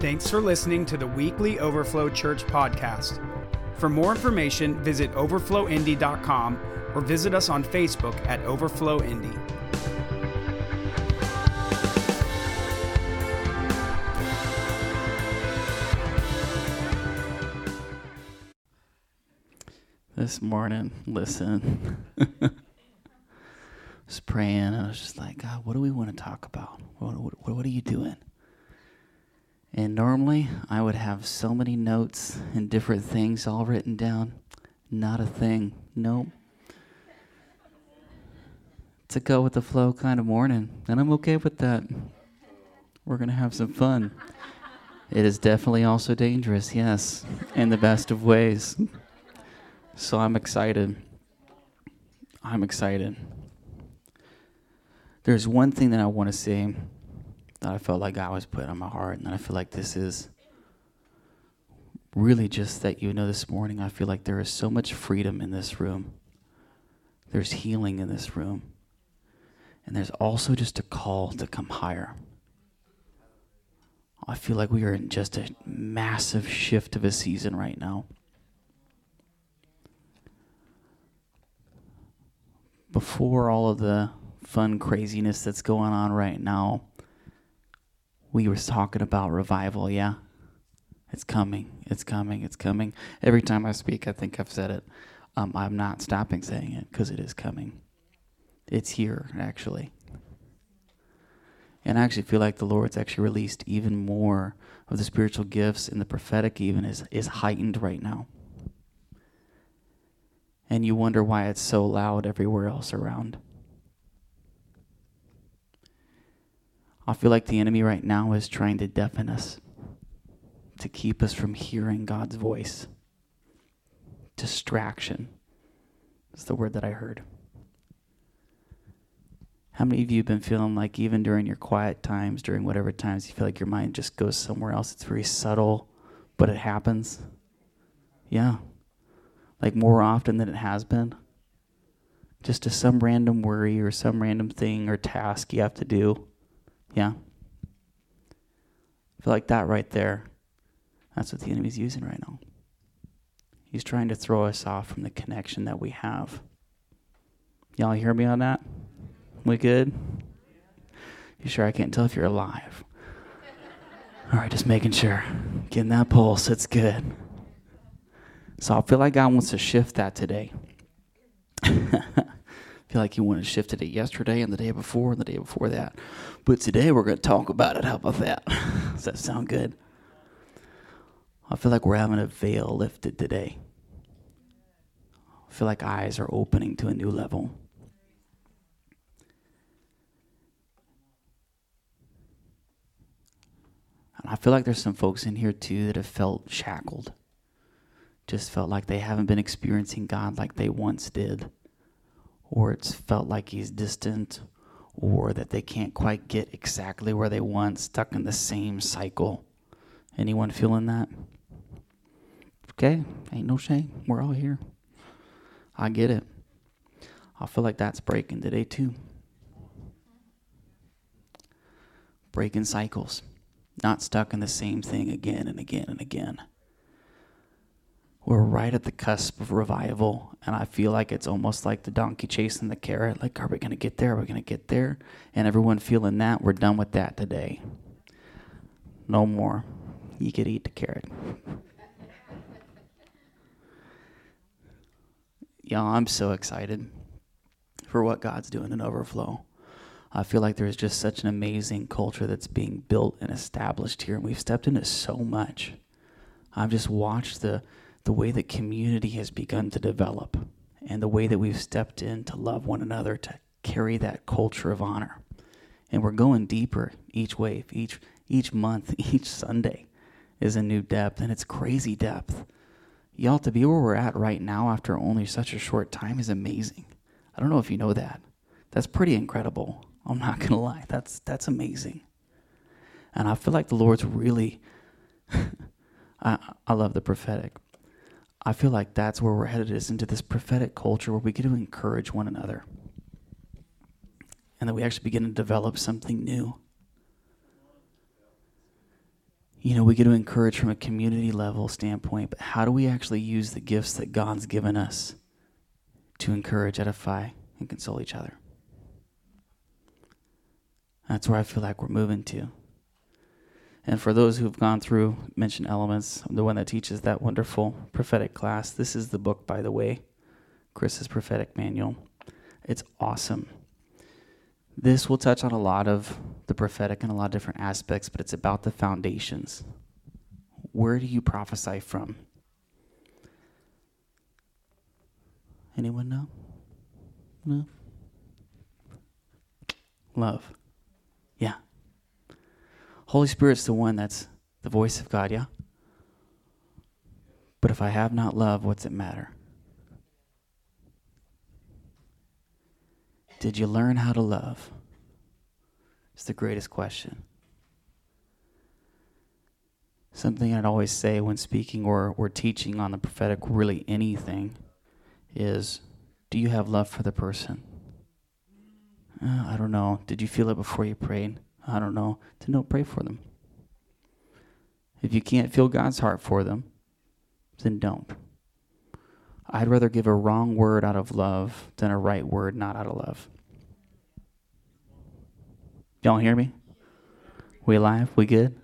Thanks for listening to the weekly Overflow Church podcast. For more information, visit overflowindy.com or visit us on Facebook at Overflow Indy. This morning, listen. I was praying and I was just like, God, what do we want to talk about? What, what, what are you doing? And normally I would have so many notes and different things all written down. Not a thing. Nope. It's a go with the flow kind of morning. And I'm okay with that. We're going to have some fun. It is definitely also dangerous, yes, in the best of ways. So I'm excited. I'm excited. There's one thing that I want to say that I felt like God was put on my heart, and I feel like this is really just that you know this morning. I feel like there is so much freedom in this room. There's healing in this room. And there's also just a call to come higher. I feel like we are in just a massive shift of a season right now. Before all of the fun craziness that's going on right now, we were talking about revival, yeah? It's coming, it's coming, it's coming. Every time I speak, I think I've said it. Um, I'm not stopping saying it because it is coming. It's here, actually. And I actually feel like the Lord's actually released even more of the spiritual gifts and the prophetic, even is, is heightened right now. And you wonder why it's so loud everywhere else around. I feel like the enemy right now is trying to deafen us, to keep us from hearing God's voice. Distraction is the word that I heard. How many of you have been feeling like even during your quiet times, during whatever times you feel like your mind just goes somewhere else? It's very subtle, but it happens. Yeah. Like more often than it has been. Just to some random worry or some random thing or task you have to do. Yeah? I feel like that right there, that's what the enemy's using right now. He's trying to throw us off from the connection that we have. Y'all hear me on that? We good? You sure I can't tell if you're alive? All right, just making sure. Getting that pulse, it's good. So I feel like God wants to shift that today. feel like he wanted to shift it yesterday and the day before and the day before that. But today we're going to talk about it. How about that? Does that sound good? I feel like we're having a veil lifted today. I feel like eyes are opening to a new level. And I feel like there's some folks in here too that have felt shackled. Just felt like they haven't been experiencing God like they once did or it's felt like he's distant, or that they can't quite get exactly where they want, stuck in the same cycle. Anyone feeling that? Okay, ain't no shame. We're all here. I get it. I feel like that's breaking today too. Breaking cycles, not stuck in the same thing again and again and again we're right at the cusp of revival and i feel like it's almost like the donkey chasing the carrot like are we going to get there? Are we going to get there? And everyone feeling that we're done with that today. No more. You could eat the carrot. Y'all i'm so excited for what god's doing in overflow. I feel like there's just such an amazing culture that's being built and established here and we've stepped into so much. I've just watched the the way that community has begun to develop and the way that we've stepped in to love one another, to carry that culture of honor. And we're going deeper each wave, each each month, each Sunday is a new depth, and it's crazy depth. Y'all, to be where we're at right now after only such a short time is amazing. I don't know if you know that. That's pretty incredible. I'm not gonna lie. That's that's amazing. And I feel like the Lord's really I, I love the prophetic. I feel like that's where we're headed is into this prophetic culture where we get to encourage one another. And that we actually begin to develop something new. you know, we get to encourage from a community level standpoint, but how do we actually use the gifts that God's given us to encourage, edify, and console each other? That's where I feel like we're moving to. And for those who've gone through Mention Elements, I'm the one that teaches that wonderful prophetic class. This is the book, by the way, Chris's prophetic manual. It's awesome. This will touch on a lot of the prophetic and a lot of different aspects, but it's about the foundations. Where do you prophesy from? Anyone know? No? Love. Holy Spirit's the one that's the voice of God, yeah? But if I have not love, what's it matter? Did you learn how to love? It's the greatest question. Something I'd always say when speaking or, or teaching on the prophetic, really anything, is do you have love for the person? Uh, I don't know. Did you feel it before you prayed? I don't know. to don't pray for them. If you can't feel God's heart for them, then don't. I'd rather give a wrong word out of love than a right word not out of love. Y'all hear me? We alive? We good?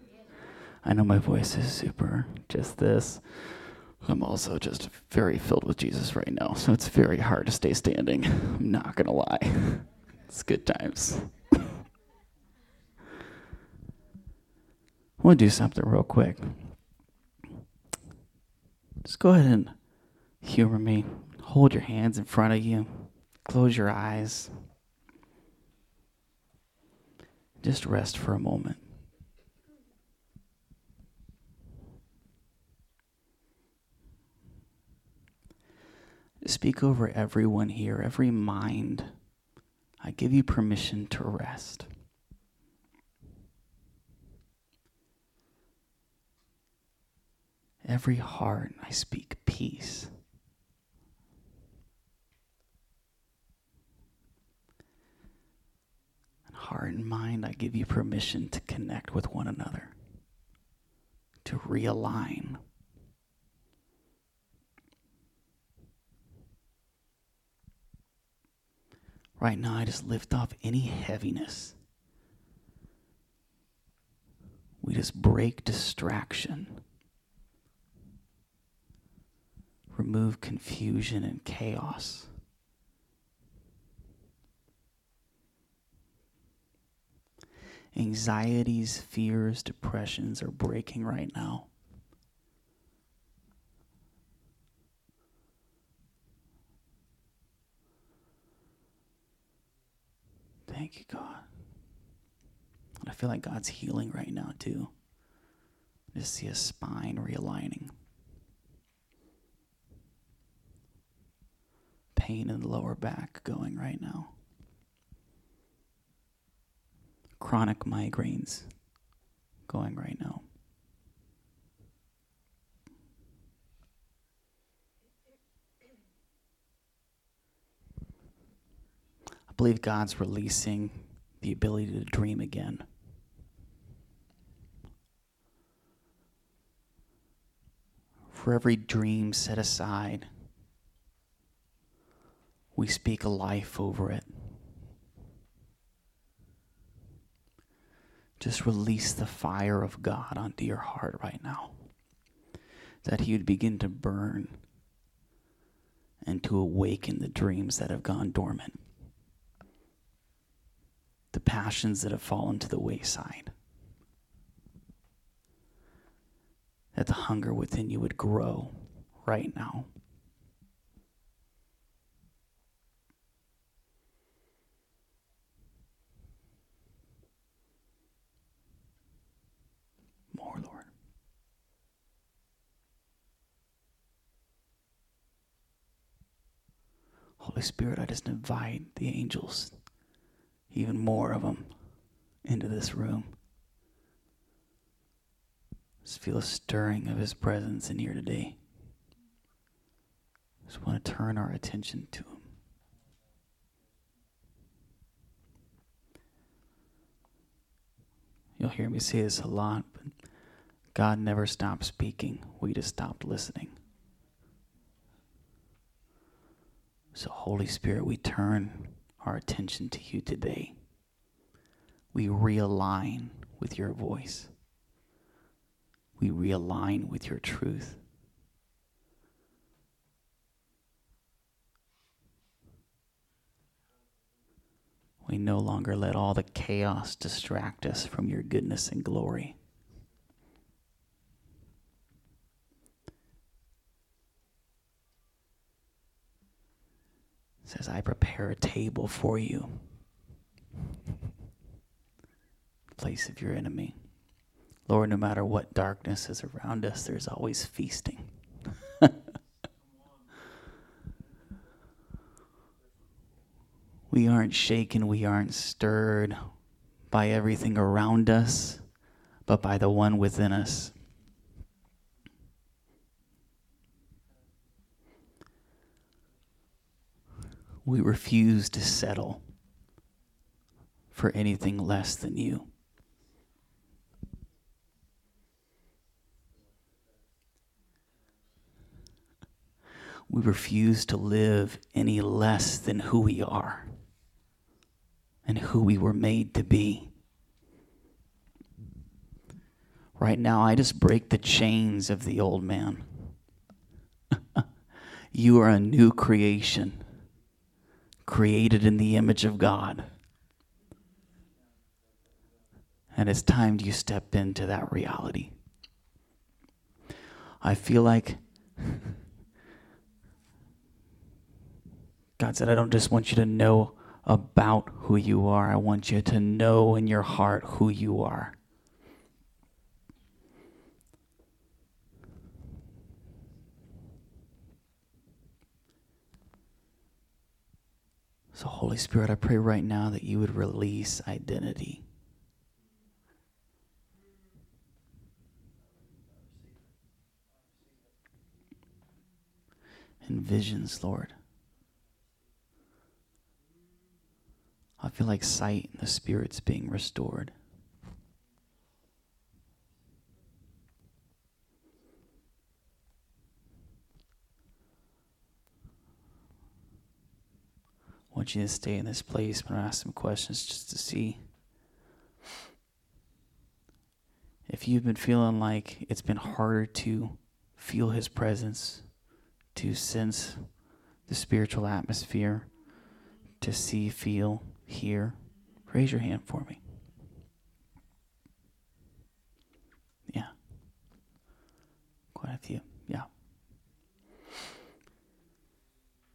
I know my voice is super just this. I'm also just very filled with Jesus right now, so it's very hard to stay standing. I'm not going to lie. It's good times. I want to do something real quick. Just go ahead and humor me. Hold your hands in front of you. Close your eyes. Just rest for a moment. Speak over everyone here, every mind. I give you permission to rest. Every heart, I speak peace. And heart and mind, I give you permission to connect with one another, to realign. Right now, I just lift off any heaviness. We just break distraction, remove confusion and chaos. Anxieties, fears, depressions are breaking right now. Thank you, God. And I feel like God's healing right now, too. I just see a spine realigning. Pain in the lower back going right now. Chronic migraines going right now. I believe God's releasing the ability to dream again. For every dream set aside, we speak a life over it. Just release the fire of God onto your heart right now. That He would begin to burn and to awaken the dreams that have gone dormant the passions that have fallen to the wayside. That the hunger within you would grow right now. More, Lord. Holy Spirit, I just invite the angels even more of them into this room. Just feel a stirring of His presence in here today. Just want to turn our attention to Him. You'll hear me say this a lot, but God never stopped speaking, we just stopped listening. So, Holy Spirit, we turn our attention to you today. We realign with your voice, we realign with your truth. We no longer let all the chaos distract us from your goodness and glory. Says, I prepare a table for you, place of your enemy. Lord, no matter what darkness is around us, there's always feasting. We aren't shaken, we aren't stirred by everything around us, but by the one within us. We refuse to settle for anything less than you. We refuse to live any less than who we are and who we were made to be. Right now, I just break the chains of the old man. you are a new creation, created in the image of God. And it's time you step into that reality. I feel like God said, I don't just want you to know about who you are. I want you to know in your heart who you are. So, Holy Spirit, I pray right now that you would release identity. And visions, Lord. I feel like sight and the Spirit's being restored. I want you to stay in this place. Going to ask some questions just to see if you've been feeling like it's been harder to feel His presence, to sense the spiritual atmosphere, to see, feel hear, Raise your hand for me. Yeah. Quite a few. Yeah.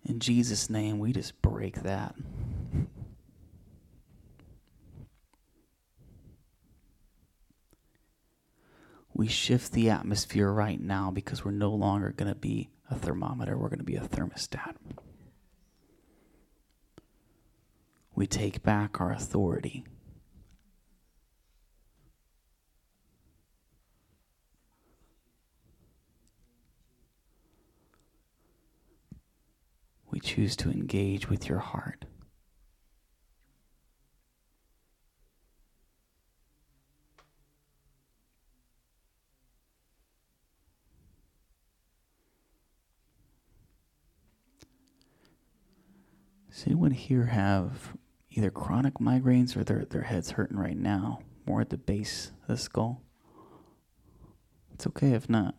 In Jesus' name, we just break that. We shift the atmosphere right now because we're no longer going to be a thermometer, we're going to be a thermostat. we take back our authority. We choose to engage with your heart. Does anyone here have either chronic migraines or their, their head's hurting right now, more at the base of the skull. It's okay if not.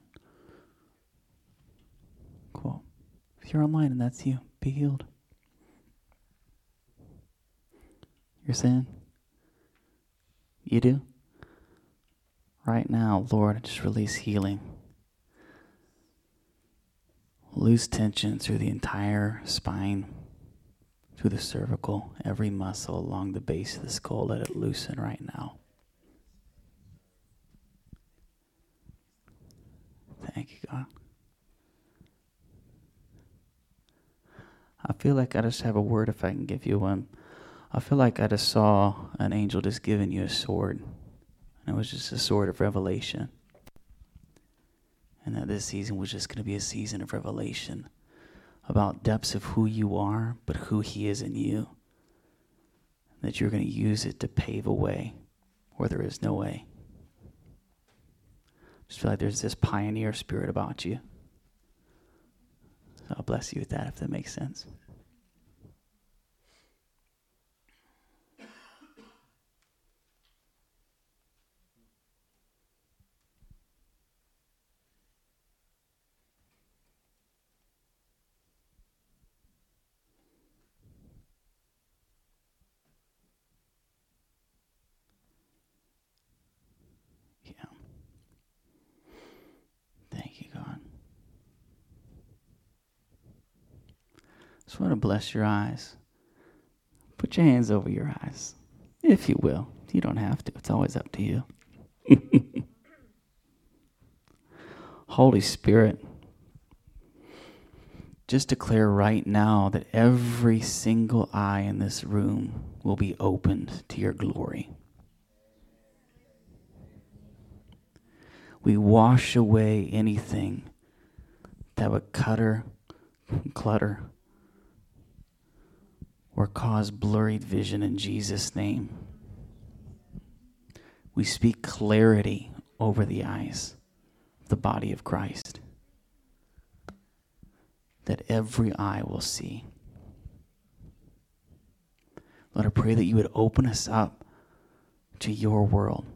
Cool. You're online and that's you, be healed. You're saying? You do? Right now, Lord, I just release healing. Loose tension through the entire spine through the cervical, every muscle along the base of the skull. Let it loosen right now. Thank you, God. I feel like I just have a word if I can give you one. I feel like I just saw an angel just giving you a sword. And it was just a sword of revelation. And that this season was just going to be a season of revelation about depths of who you are, but who He is in you. That you're going to use it to pave a way where there is no way. Just feel like there's this pioneer spirit about you. I'll bless you with that if that makes sense. Just want to bless your eyes. Put your hands over your eyes, if you will. You don't have to, it's always up to you. Holy Spirit, just declare right now that every single eye in this room will be opened to your glory. We wash away anything that would cutter, clutter, or cause blurred vision in Jesus' name. We speak clarity over the eyes of the body of Christ that every eye will see. Lord, I pray that you would open us up to your world,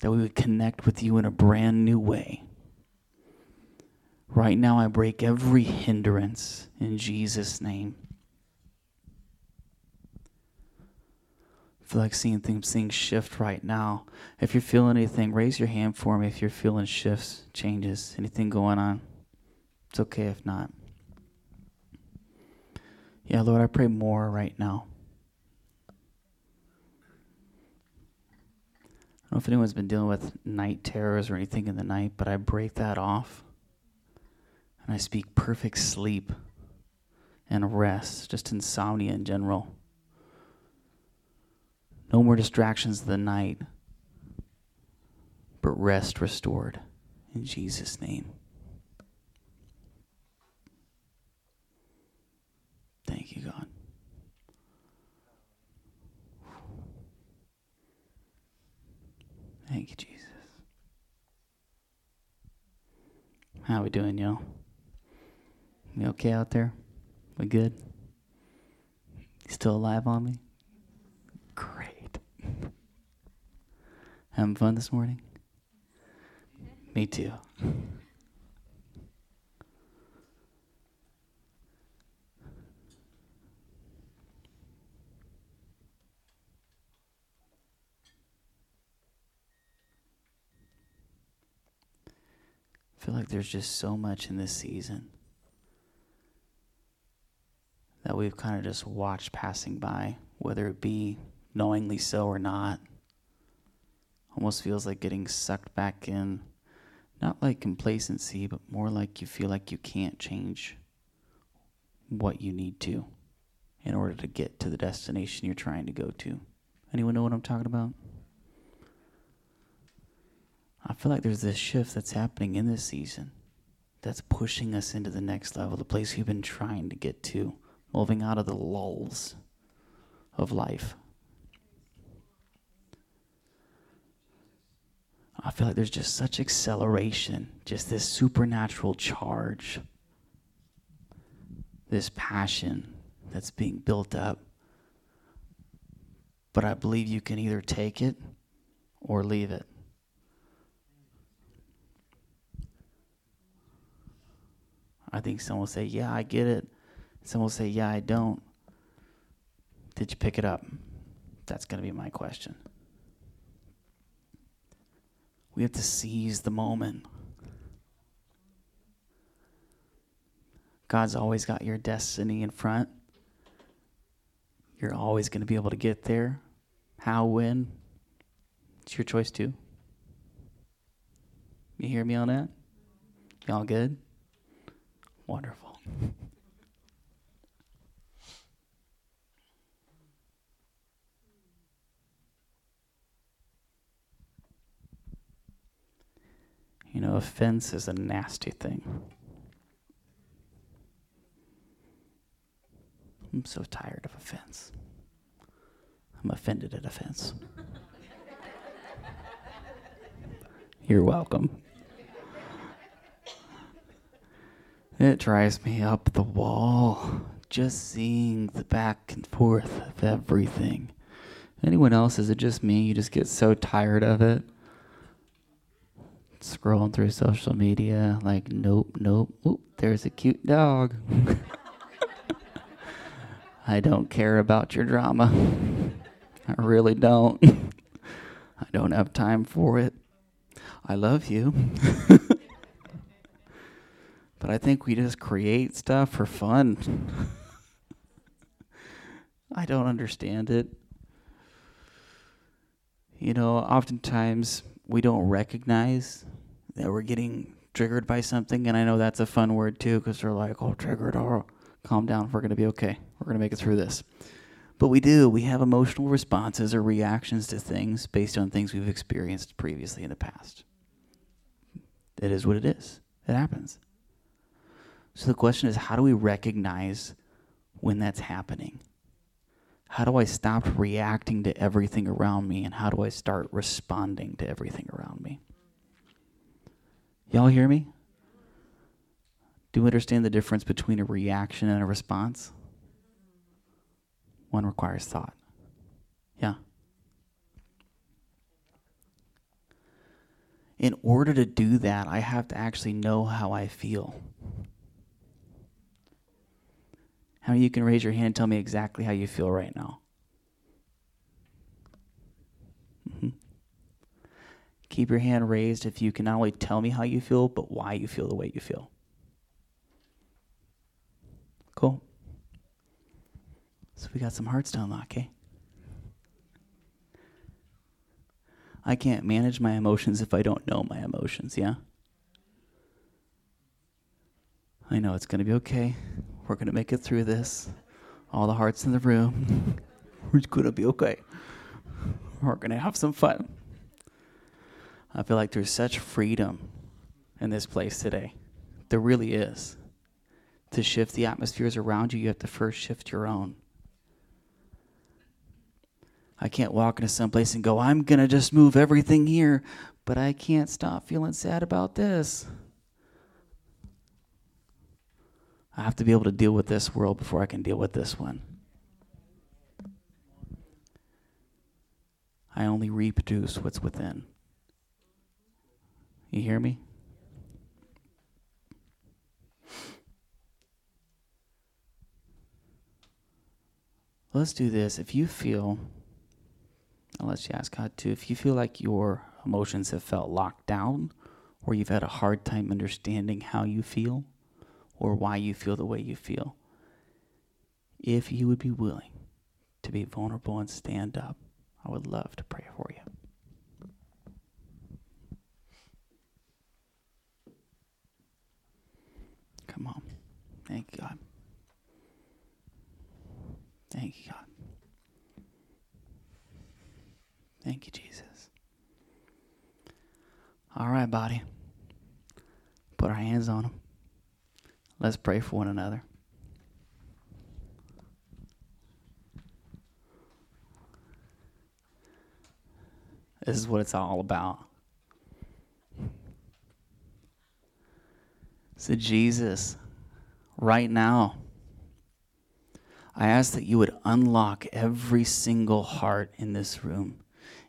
that we would connect with you in a brand new way. Right now, I break every hindrance in Jesus' name. Like seeing things, things shift right now. If you're feeling anything, raise your hand for me if you're feeling shifts, changes, anything going on. It's okay if not. Yeah, Lord, I pray more right now. I don't know if anyone's been dealing with night terrors or anything in the night, but I break that off. And I speak perfect sleep and rest, just insomnia in general. No more distractions of the night, but rest restored in Jesus' name. Thank you, God. Thank you, Jesus. How we doing? We okay out there? We good? You still alive on me? Great. Having fun this morning? Me too. I feel like there's just so much in this season that we've kind of just watched passing by, whether it be knowingly so or not almost feels like getting sucked back in. Not like complacency, but more like you feel like you can't change what you need to in order to get to the destination you're trying to go to. Anyone know what I'm talking about? I feel like there's this shift that's happening in this season that's pushing us into the next level, the place we've been trying to get to, moving out of the lulls of life. I feel like there's just such acceleration, just this supernatural charge, this passion that's being built up. But I believe you can either take it or leave it. I think someone will say, Yeah, I get it. Someone will say, Yeah, I don't. Did you pick it up? That's going to be my question. We have to seize the moment. God's always got your destiny in front. You're always going to be able to get there. How, when? It's your choice, too. You hear me on that? Y'all good? Wonderful. You know, offense is a nasty thing. I'm so tired of offense. I'm offended at offense. You're welcome. It drives me up the wall just seeing the back and forth of everything. Anyone else? Is it just me? You just get so tired of it. Scrolling through social media, like, nope, nope. Oop, there's a cute dog. I don't care about your drama. I really don't. I don't have time for it. I love you. but I think we just create stuff for fun. I don't understand it. You know, oftentimes we don't recognize that we're getting triggered by something, and I know that's a fun word too, because they're like, "Oh, triggered! Oh, calm down. We're gonna be okay. We're gonna make it through this." But we do. We have emotional responses or reactions to things based on things we've experienced previously in the past. It is what it is. It happens. So the question is, how do we recognize when that's happening? How do I stop reacting to everything around me and how do I start responding to everything around me? Y'all hear me? Do you understand the difference between a reaction and a response? One requires thought. Yeah. In order to do that, I have to actually know how I feel. How many you can raise your hand and tell me exactly how you feel right now? Mm-hmm. Keep your hand raised if you can not only tell me how you feel, but why you feel the way you feel. Cool. So we got some hearts to unlock, okay? I can't manage my emotions if I don't know my emotions, yeah? I know it's going to be okay. We're going to make it through this. All the hearts in the room. We're going to be okay. We're going to have some fun. I feel like there's such freedom in this place today. There really is. To shift the atmospheres around you, you have to first shift your own. I can't walk into some place and go, I'm going to just move everything here, but I can't stop feeling sad about this. I have to be able to deal with this world before I can deal with this one. I only reproduce what's within. You hear me? Let's do this. If you feel, let you ask God to, if you feel like your emotions have felt locked down or you've had a hard time understanding how you feel, or why you feel the way you feel. If you would be willing to be vulnerable and stand up, I would love to pray for you. Come on. Thank you, God. Thank you, God. Thank you, Jesus. All right, body. Put our hands on them. Let's pray for one another. This is what it's all about. So, Jesus, right now, I ask that you would unlock every single heart in this room.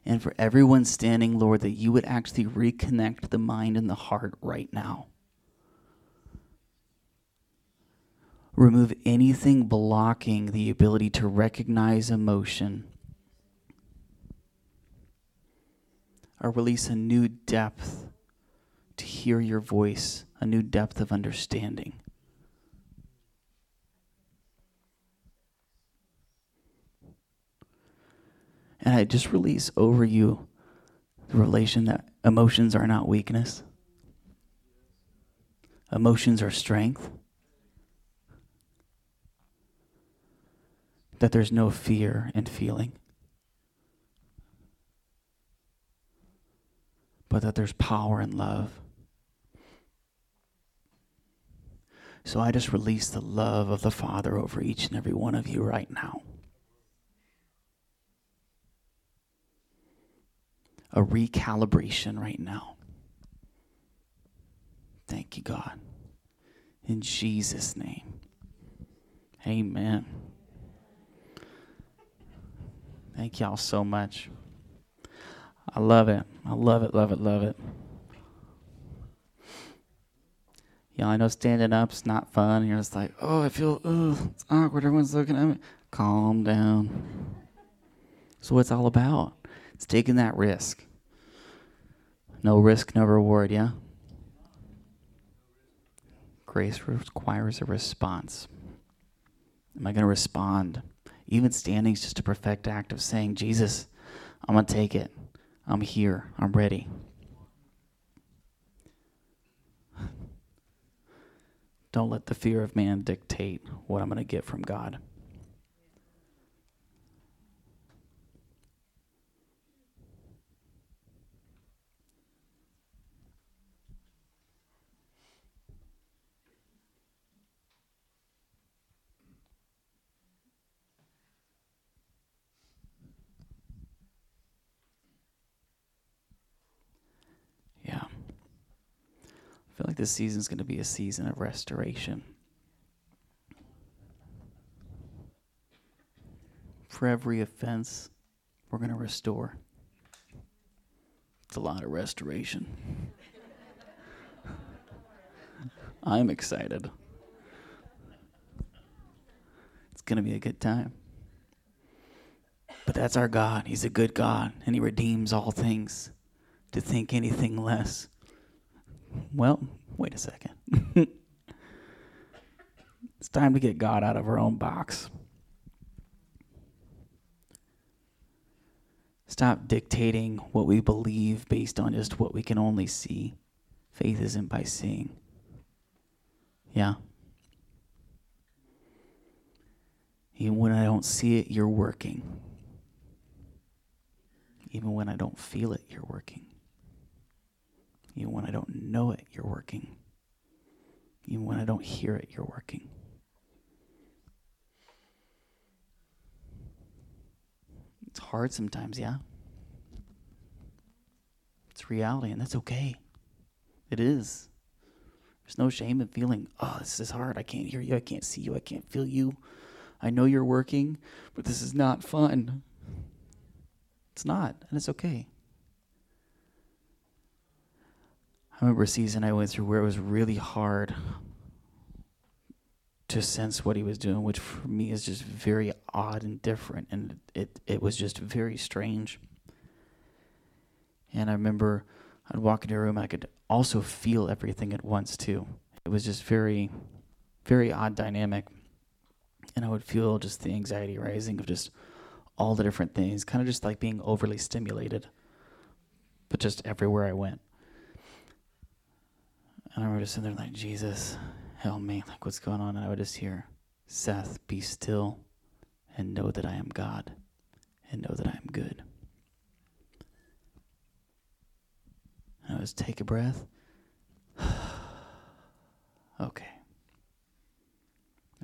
And for everyone standing, Lord, that you would actually reconnect the mind and the heart right now. Remove anything blocking the ability to recognize emotion or release a new depth to hear your voice, a new depth of understanding. And I just release over you the relation that emotions are not weakness, emotions are strength. That there's no fear and feeling, but that there's power and love. So I just release the love of the Father over each and every one of you right now. A recalibration right now. Thank you, God. In Jesus' name. Amen. Thank y'all so much. I love it. I love it, love it, love it. Y'all, I know standing up's not fun. You're just like, oh, I feel, oh, it's awkward. Everyone's looking at me. Calm down. So, what's all about? It's taking that risk. No risk, no reward, yeah? Grace requires a response. Am I going to respond? Even standing is just a perfect act of saying, Jesus, I'm going to take it. I'm here. I'm ready. Don't let the fear of man dictate what I'm going to get from God. I feel like this season is going to be a season of restoration. For every offense, we're going to restore. It's a lot of restoration. I'm excited. It's going to be a good time. But that's our God. He's a good God, and He redeems all things. To think anything less well, wait a second. it's time to get God out of our own box. Stop dictating what we believe based on just what we can only see. Faith isn't by seeing. Yeah. Even when I don't see it, you're working. Even when I don't feel it, you're working. Even when I don't know it, you're working. Even when I don't hear it, you're working. It's hard sometimes, yeah? It's reality, and that's okay. It is. There's no shame in feeling, oh, this is hard. I can't hear you. I can't see you. I can't feel you. I know you're working, but this is not fun. It's not, and it's okay. I remember a season I went through where it was really hard to sense what he was doing, which for me is just very odd and different, and it it was just very strange. And I remember I'd walk into a room I could also feel everything at once too. It was just very, very odd dynamic, and I would feel just the anxiety rising of just all the different things, kind of just like being overly stimulated, but just everywhere I went. And I remember just sitting there like, Jesus, help me. Like, what's going on? And I would just hear, Seth, be still and know that I am God and know that I am good. And I was take a breath. okay.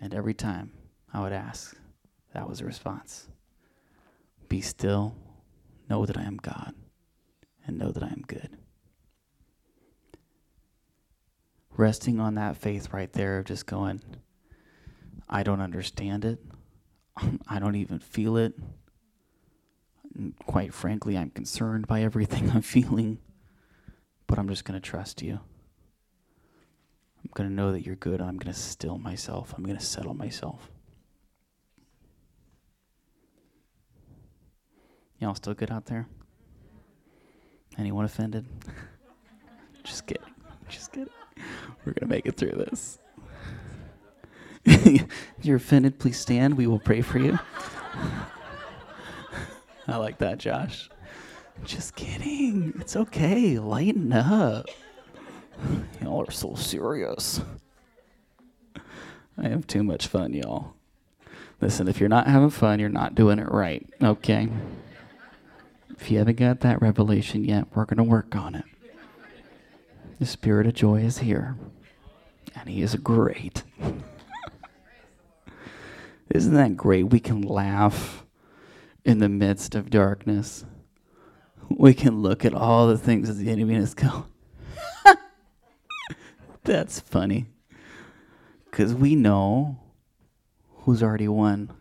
And every time I would ask, that was the response. Be still, know that I am God, and know that I am good. Resting on that faith right there of just going, I don't understand it. I don't even feel it. And quite frankly, I'm concerned by everything I'm feeling, but I'm just going to trust you. I'm going to know that you're good. I'm going to still myself. I'm going to settle myself. Y'all still good out there? Anyone offended? just kidding. Just kidding. We're going to make it through this. you're offended, please stand. We will pray for you. I like that, Josh. Just kidding. It's okay. Lighten up. Y'all are so serious. I have too much fun, y'all. Listen, if you're not having fun, you're not doing it right, okay? If you haven't got that revelation yet, we're going to work on it. The Spirit of joy is here, and He is great. Isn't that great? We can laugh in the midst of darkness. We can look at all the things that the enemy has go. That's funny. Because we know who's already won.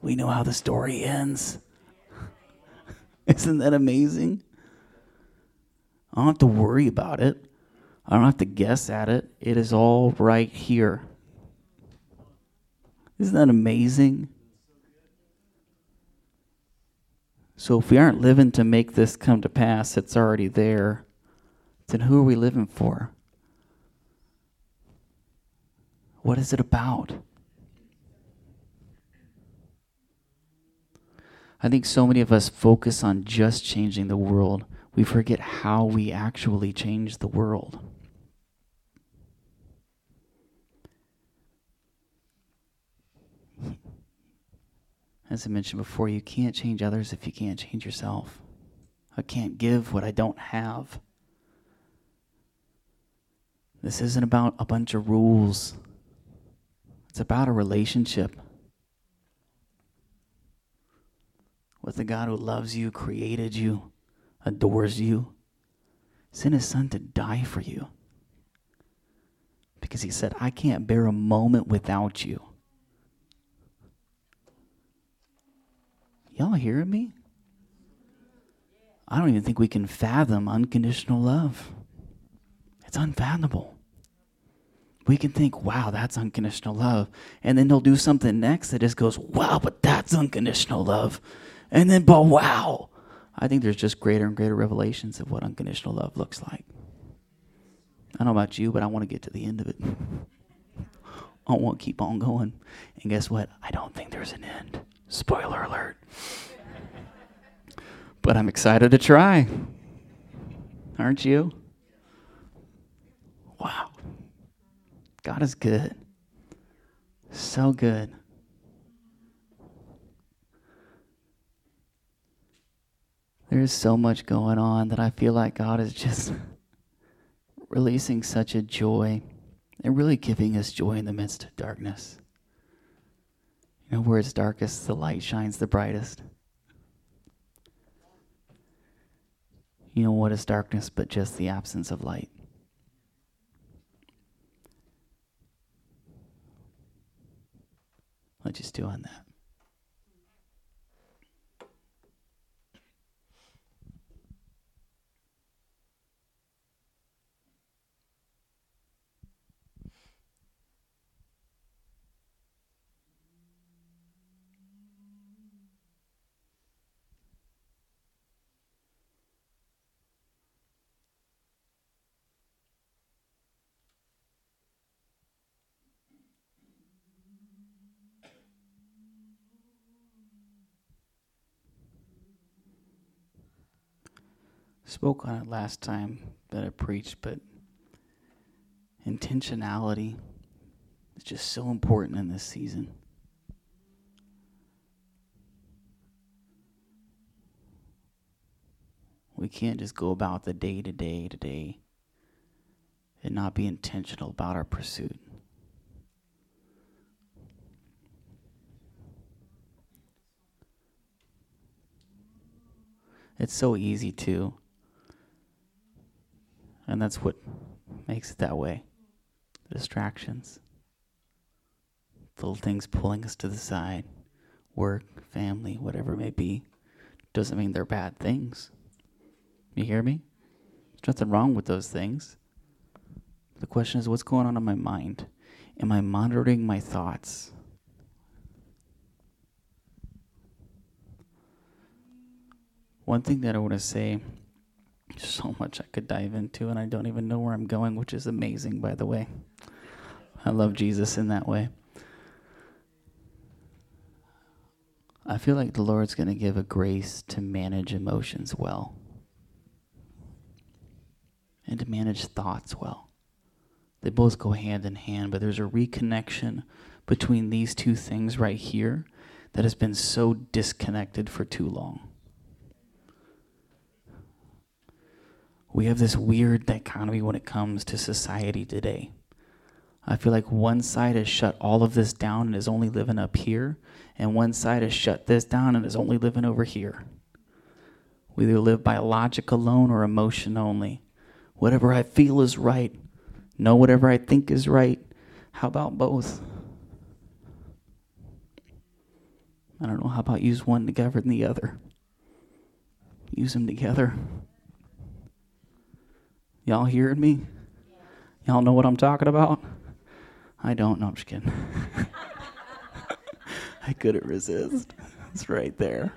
We know how the story ends. Isn't that amazing? I don't have to worry about it. I don't have to guess at it. It is all right here. Isn't that amazing? So if we aren't living to make this come to pass, it's already there. Then who are we living for? What is it about? I think so many of us focus on just changing the world. We forget how we actually change the world. As I mentioned before, you can't change others if you can't change yourself. I can't give what I don't have. This isn't about a bunch of rules, it's about a relationship. with the God who loves you, created you, adores you, sent his son to die for you. Because he said, I can't bear a moment without you. Y'all hearing me? I don't even think we can fathom unconditional love. It's unfathomable. We can think, wow, that's unconditional love. And then they'll do something next that just goes, wow, but that's unconditional love. And then, but wow, I think there's just greater and greater revelations of what unconditional love looks like. I don't know about you, but I want to get to the end of it. I want to keep on going. And guess what? I don't think there's an end. Spoiler alert. but I'm excited to try. Aren't you? Wow. God is good. So good. There's so much going on that I feel like God is just releasing such a joy and really giving us joy in the midst of darkness. You know, where it's darkest, the light shines the brightest. You know, what is darkness but just the absence of light? Let's just do on that. Spoke on it last time that I preached, but intentionality is just so important in this season. We can't just go about the day to day to day and not be intentional about our pursuit. It's so easy to and that's what makes it that way. The distractions. Little things pulling us to the side. Work, family, whatever it may be. Doesn't mean they're bad things. You hear me? There's nothing wrong with those things. The question is what's going on in my mind? Am I monitoring my thoughts? One thing that I want to say so much I could dive into, and I don't even know where I'm going, which is amazing, by the way. I love Jesus in that way. I feel like the Lord's going to give a grace to manage emotions well and to manage thoughts well. They both go hand in hand, but there's a reconnection between these two things right here that has been so disconnected for too long. We have this weird dichotomy when it comes to society today. I feel like one side has shut all of this down and is only living up here, and one side has shut this down and is only living over here. We either live by logic alone or emotion only. Whatever I feel is right. Know whatever I think is right. How about both? I don't know. How about use one to govern the other? Use them together. Y'all hearing me? Y'all know what I'm talking about? I don't. No, I'm just kidding. I couldn't resist. It's right there.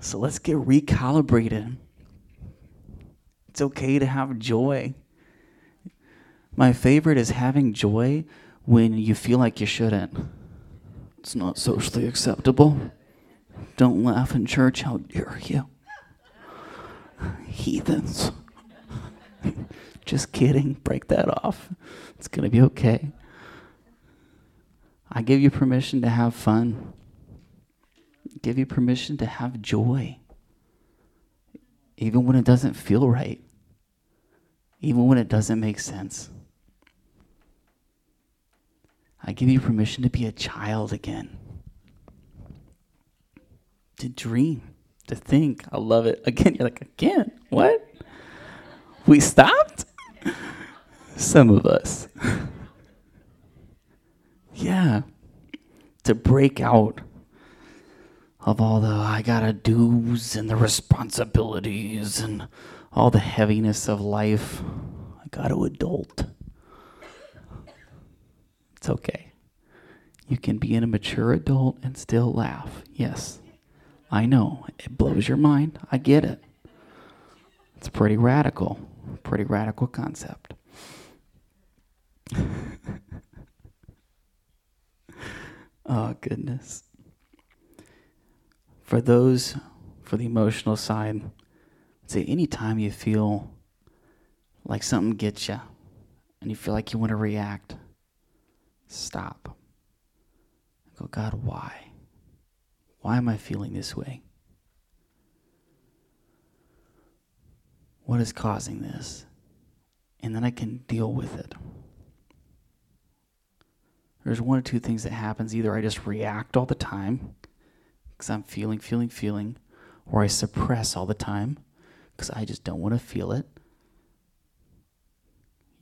So let's get recalibrated. It's okay to have joy. My favorite is having joy when you feel like you shouldn't. It's not socially acceptable. Don't laugh in church. How dare you? Heathens. Just kidding. Break that off. It's going to be okay. I give you permission to have fun. Give you permission to have joy. Even when it doesn't feel right. Even when it doesn't make sense. I give you permission to be a child again. To dream, to think. I love it. Again, you're like, again? What? We stopped? Some of us. yeah. To break out of all the I gotta do's and the responsibilities and all the heaviness of life. I gotta adult. It's okay. You can be an mature adult and still laugh. Yes. I know. It blows your mind. I get it. It's pretty radical. Pretty radical concept. oh, goodness. For those, for the emotional side, say anytime you feel like something gets you and you feel like you want to react, stop. Go, God, why? Why am I feeling this way? What is causing this? And then I can deal with it. There's one or two things that happens. Either I just react all the time because I'm feeling, feeling, feeling, or I suppress all the time because I just don't want to feel it.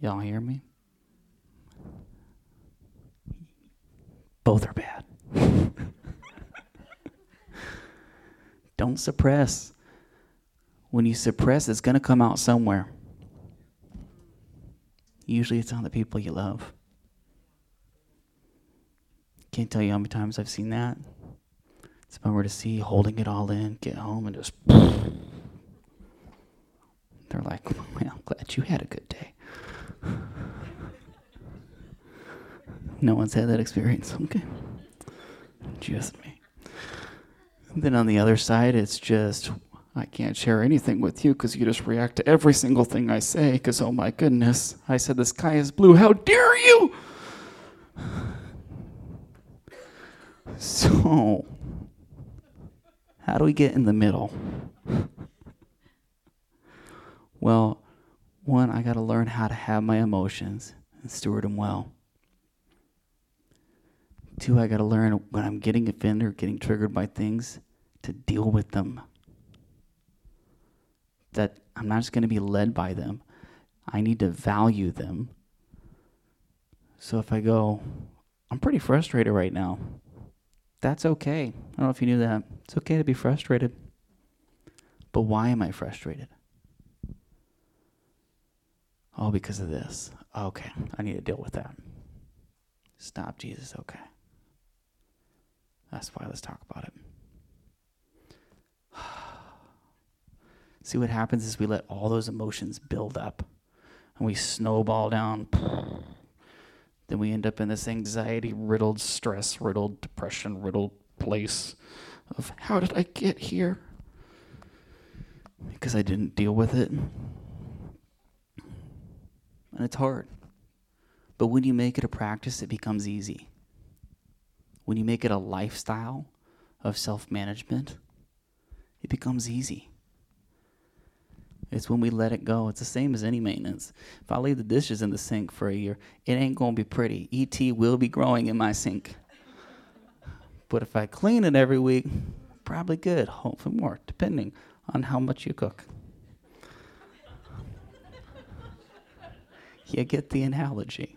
Y'all hear me? Both are bad. Don't suppress. When you suppress, it's going to come out somewhere. Usually it's on the people you love. Can't tell you how many times I've seen that. It's a bummer to see holding it all in, get home and just. They're like, well, I'm glad you had a good day. No one's had that experience. Okay. Just me. Then on the other side, it's just, I can't share anything with you because you just react to every single thing I say because, oh my goodness, I said the sky is blue. How dare you? So, how do we get in the middle? Well, one, I got to learn how to have my emotions and steward them well. Two, I got to learn when I'm getting offended or getting triggered by things to deal with them. That I'm not just going to be led by them, I need to value them. So if I go, I'm pretty frustrated right now, that's okay. I don't know if you knew that. It's okay to be frustrated. But why am I frustrated? Oh, because of this. Okay, I need to deal with that. Stop, Jesus. Okay. That's why let's talk about it. See what happens is we let all those emotions build up and we snowball down. Then we end up in this anxiety riddled, stress riddled, depression riddled place of how did I get here? Because I didn't deal with it. And it's hard. But when you make it a practice, it becomes easy when you make it a lifestyle of self management, it becomes easy. It's when we let it go. It's the same as any maintenance. If I leave the dishes in the sink for a year, it ain't going to be pretty. ET will be growing in my sink. But if I clean it every week, probably good, hopefully more, depending on how much you cook. You get the analogy.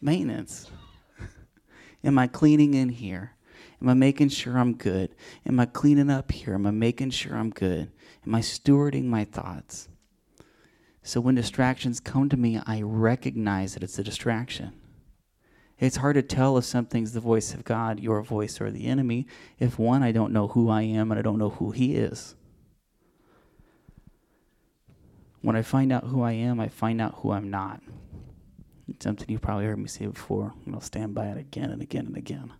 Maintenance. Am I cleaning in here? Am I making sure I'm good? Am I cleaning up here? Am I making sure I'm good? Am I stewarding my thoughts? So when distractions come to me, I recognize that it's a distraction. It's hard to tell if something's the voice of God, your voice, or the enemy. If one, I don't know who I am and I don't know who he is. When I find out who I am, I find out who I'm not. It's something you probably heard me say before, and I'll stand by it again and again and again.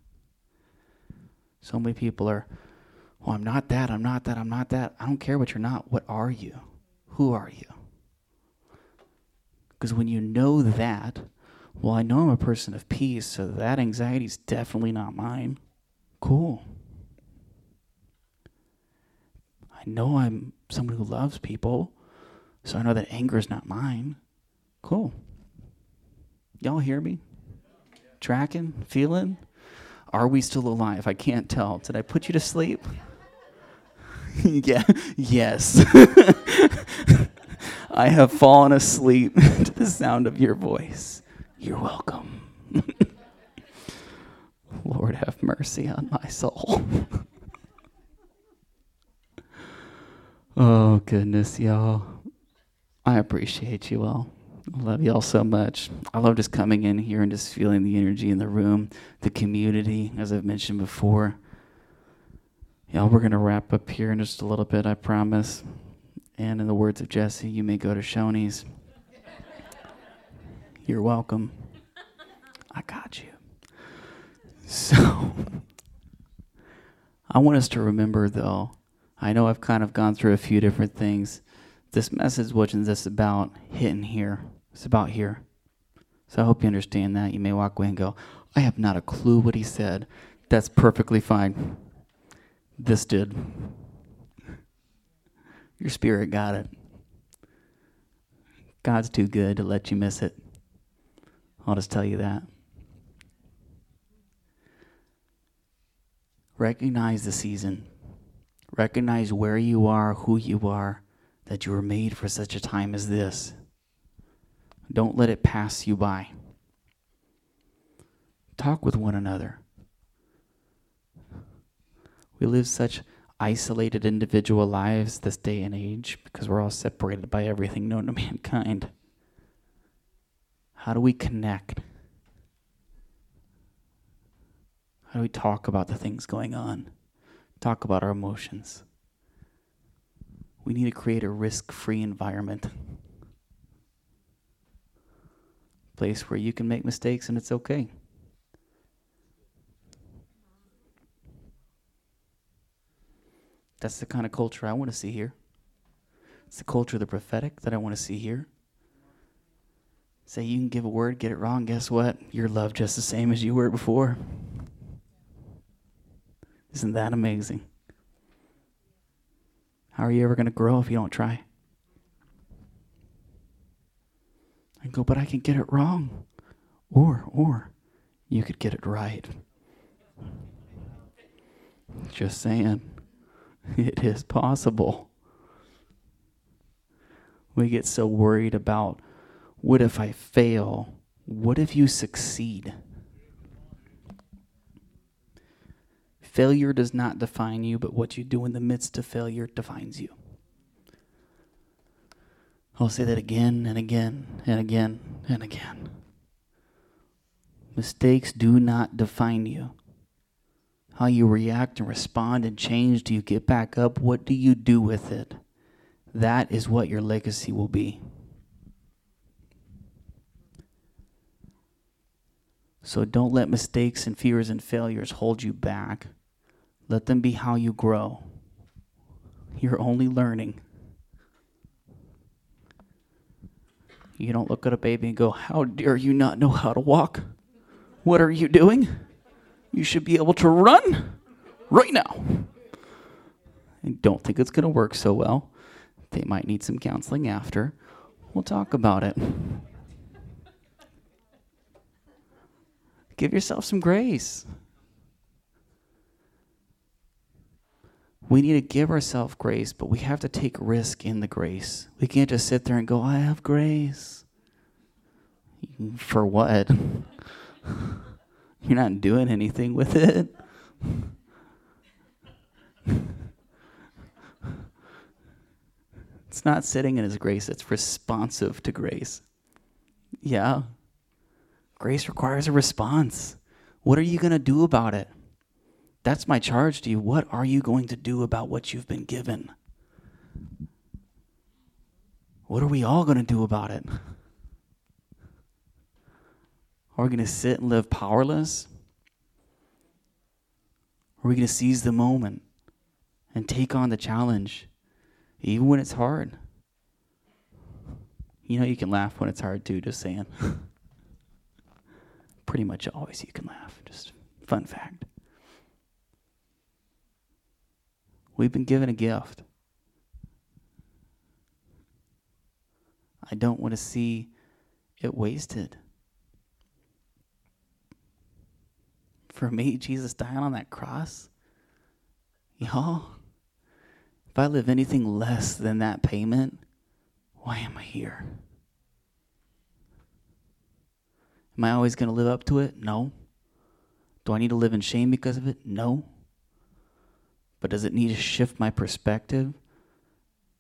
So many people are, well, I'm not that, I'm not that, I'm not that. I don't care what you're not. What are you? Who are you? Because when you know that, well, I know I'm a person of peace, so that anxiety is definitely not mine. Cool. I know I'm someone who loves people, so I know that anger is not mine. Cool. Y'all hear me? Tracking? Feeling? Are we still alive? I can't tell. Did I put you to sleep? yeah. Yes. I have fallen asleep to the sound of your voice. You're welcome. Lord, have mercy on my soul. oh, goodness, y'all. I appreciate you all. I love y'all so much. I love just coming in here and just feeling the energy in the room, the community, as I've mentioned before. Y'all, we're going to wrap up here in just a little bit, I promise. And in the words of Jesse, you may go to Shoney's. You're welcome. I got you. So, I want us to remember, though, I know I've kind of gone through a few different things. This message wasn't just about hitting here, it's about here. So, I hope you understand that. You may walk away and go, I have not a clue what he said. That's perfectly fine. This did. Your spirit got it. God's too good to let you miss it. I'll just tell you that. Recognize the season. Recognize where you are, who you are, that you were made for such a time as this. Don't let it pass you by. Talk with one another. We live such isolated individual lives this day and age because we're all separated by everything known to mankind. How do we connect? How do we talk about the things going on? Talk about our emotions. We need to create a risk free environment. Place where you can make mistakes and it's okay. That's the kind of culture I want to see here. It's the culture of the prophetic that I want to see here. Say you can give a word, get it wrong, guess what? You're loved just the same as you were before. Isn't that amazing? How are you ever going to grow if you don't try? Go, but I can get it wrong. Or, or, you could get it right. Just saying. It is possible. We get so worried about what if I fail? What if you succeed? Failure does not define you, but what you do in the midst of failure defines you. I'll say that again and again and again and again. Mistakes do not define you how you react and respond and change. Do you get back up? What do you do with it? That is what your legacy will be. So don't let mistakes and fears and failures hold you back. Let them be how you grow. You're only learning. You don't look at a baby and go, How dare you not know how to walk? What are you doing? You should be able to run right now. I don't think it's going to work so well. They might need some counseling after. We'll talk about it. Give yourself some grace. We need to give ourselves grace, but we have to take risk in the grace. We can't just sit there and go, I have grace. For what? You're not doing anything with it. It's not sitting in His grace, it's responsive to grace. Yeah. Grace requires a response. What are you going to do about it? That's my charge to you. What are you going to do about what you've been given? What are we all going to do about it? Are we going to sit and live powerless? Are we going to seize the moment and take on the challenge, even when it's hard? You know, you can laugh when it's hard too, just saying. Pretty much always you can laugh. Just fun fact. We've been given a gift. I don't want to see it wasted. For me, Jesus dying on that cross, y'all, if I live anything less than that payment, why am I here? Am I always going to live up to it? No. Do I need to live in shame because of it? No. But does it need to shift my perspective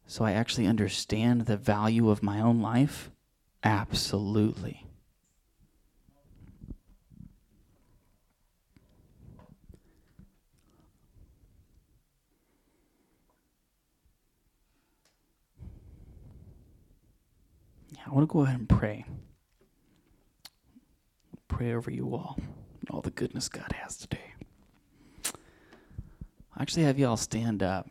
so I actually understand the value of my own life? Absolutely. Yeah, I want to go ahead and pray. Pray over you all all the goodness God has today. Actually have you all stand up.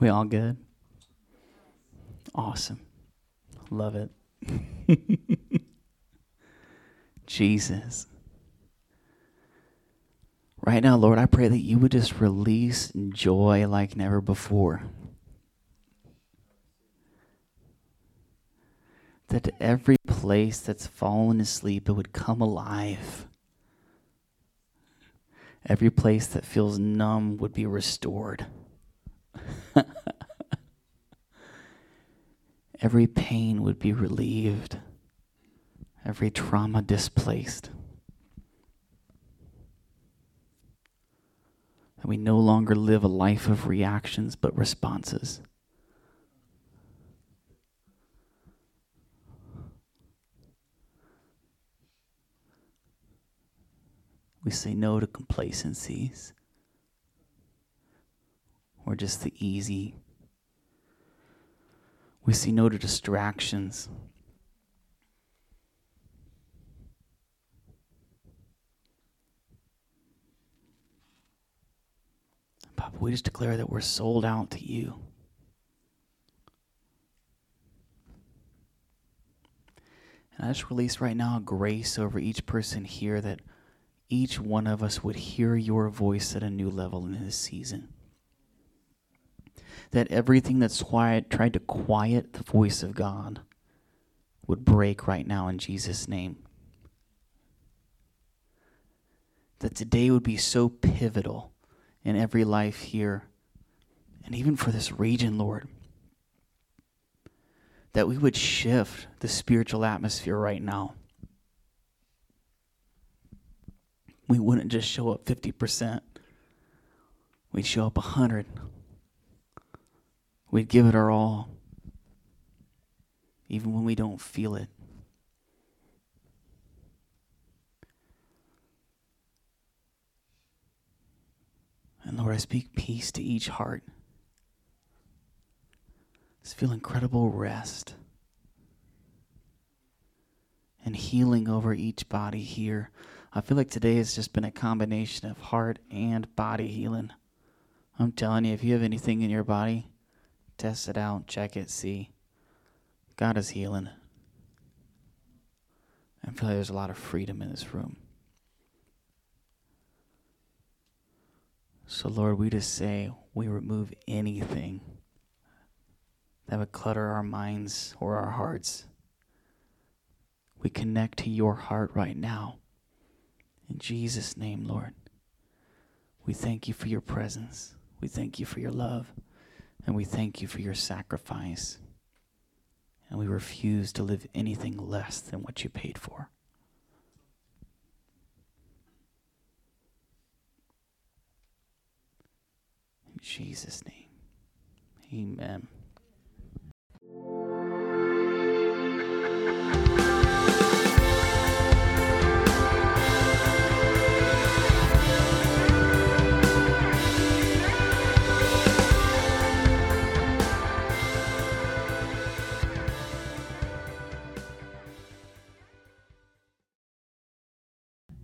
We all good? Awesome. Love it. Jesus. Right now, Lord, I pray that you would just release joy like never before. That every place that's fallen asleep, it would come alive. Every place that feels numb would be restored. Every pain would be relieved, every trauma displaced. That we no longer live a life of reactions but responses. We say no to complacencies or just the easy. We say no to distractions. Papa, we just declare that we're sold out to you. And I just release right now a grace over each person here that each one of us would hear your voice at a new level in this season. That everything that's quiet, tried to quiet the voice of God would break right now in Jesus' name. That today would be so pivotal in every life here and even for this region, Lord. That we would shift the spiritual atmosphere right now. We wouldn't just show up 50%. We'd show up 100. We'd give it our all, even when we don't feel it. And Lord, I speak peace to each heart. Just feel incredible rest and healing over each body here. I feel like today has just been a combination of heart and body healing. I'm telling you, if you have anything in your body, test it out, check it, see. God is healing. I feel like there's a lot of freedom in this room. So, Lord, we just say we remove anything that would clutter our minds or our hearts. We connect to your heart right now. In Jesus' name, Lord. We thank you for your presence. We thank you for your love. And we thank you for your sacrifice. And we refuse to live anything less than what you paid for. In Jesus' name, amen.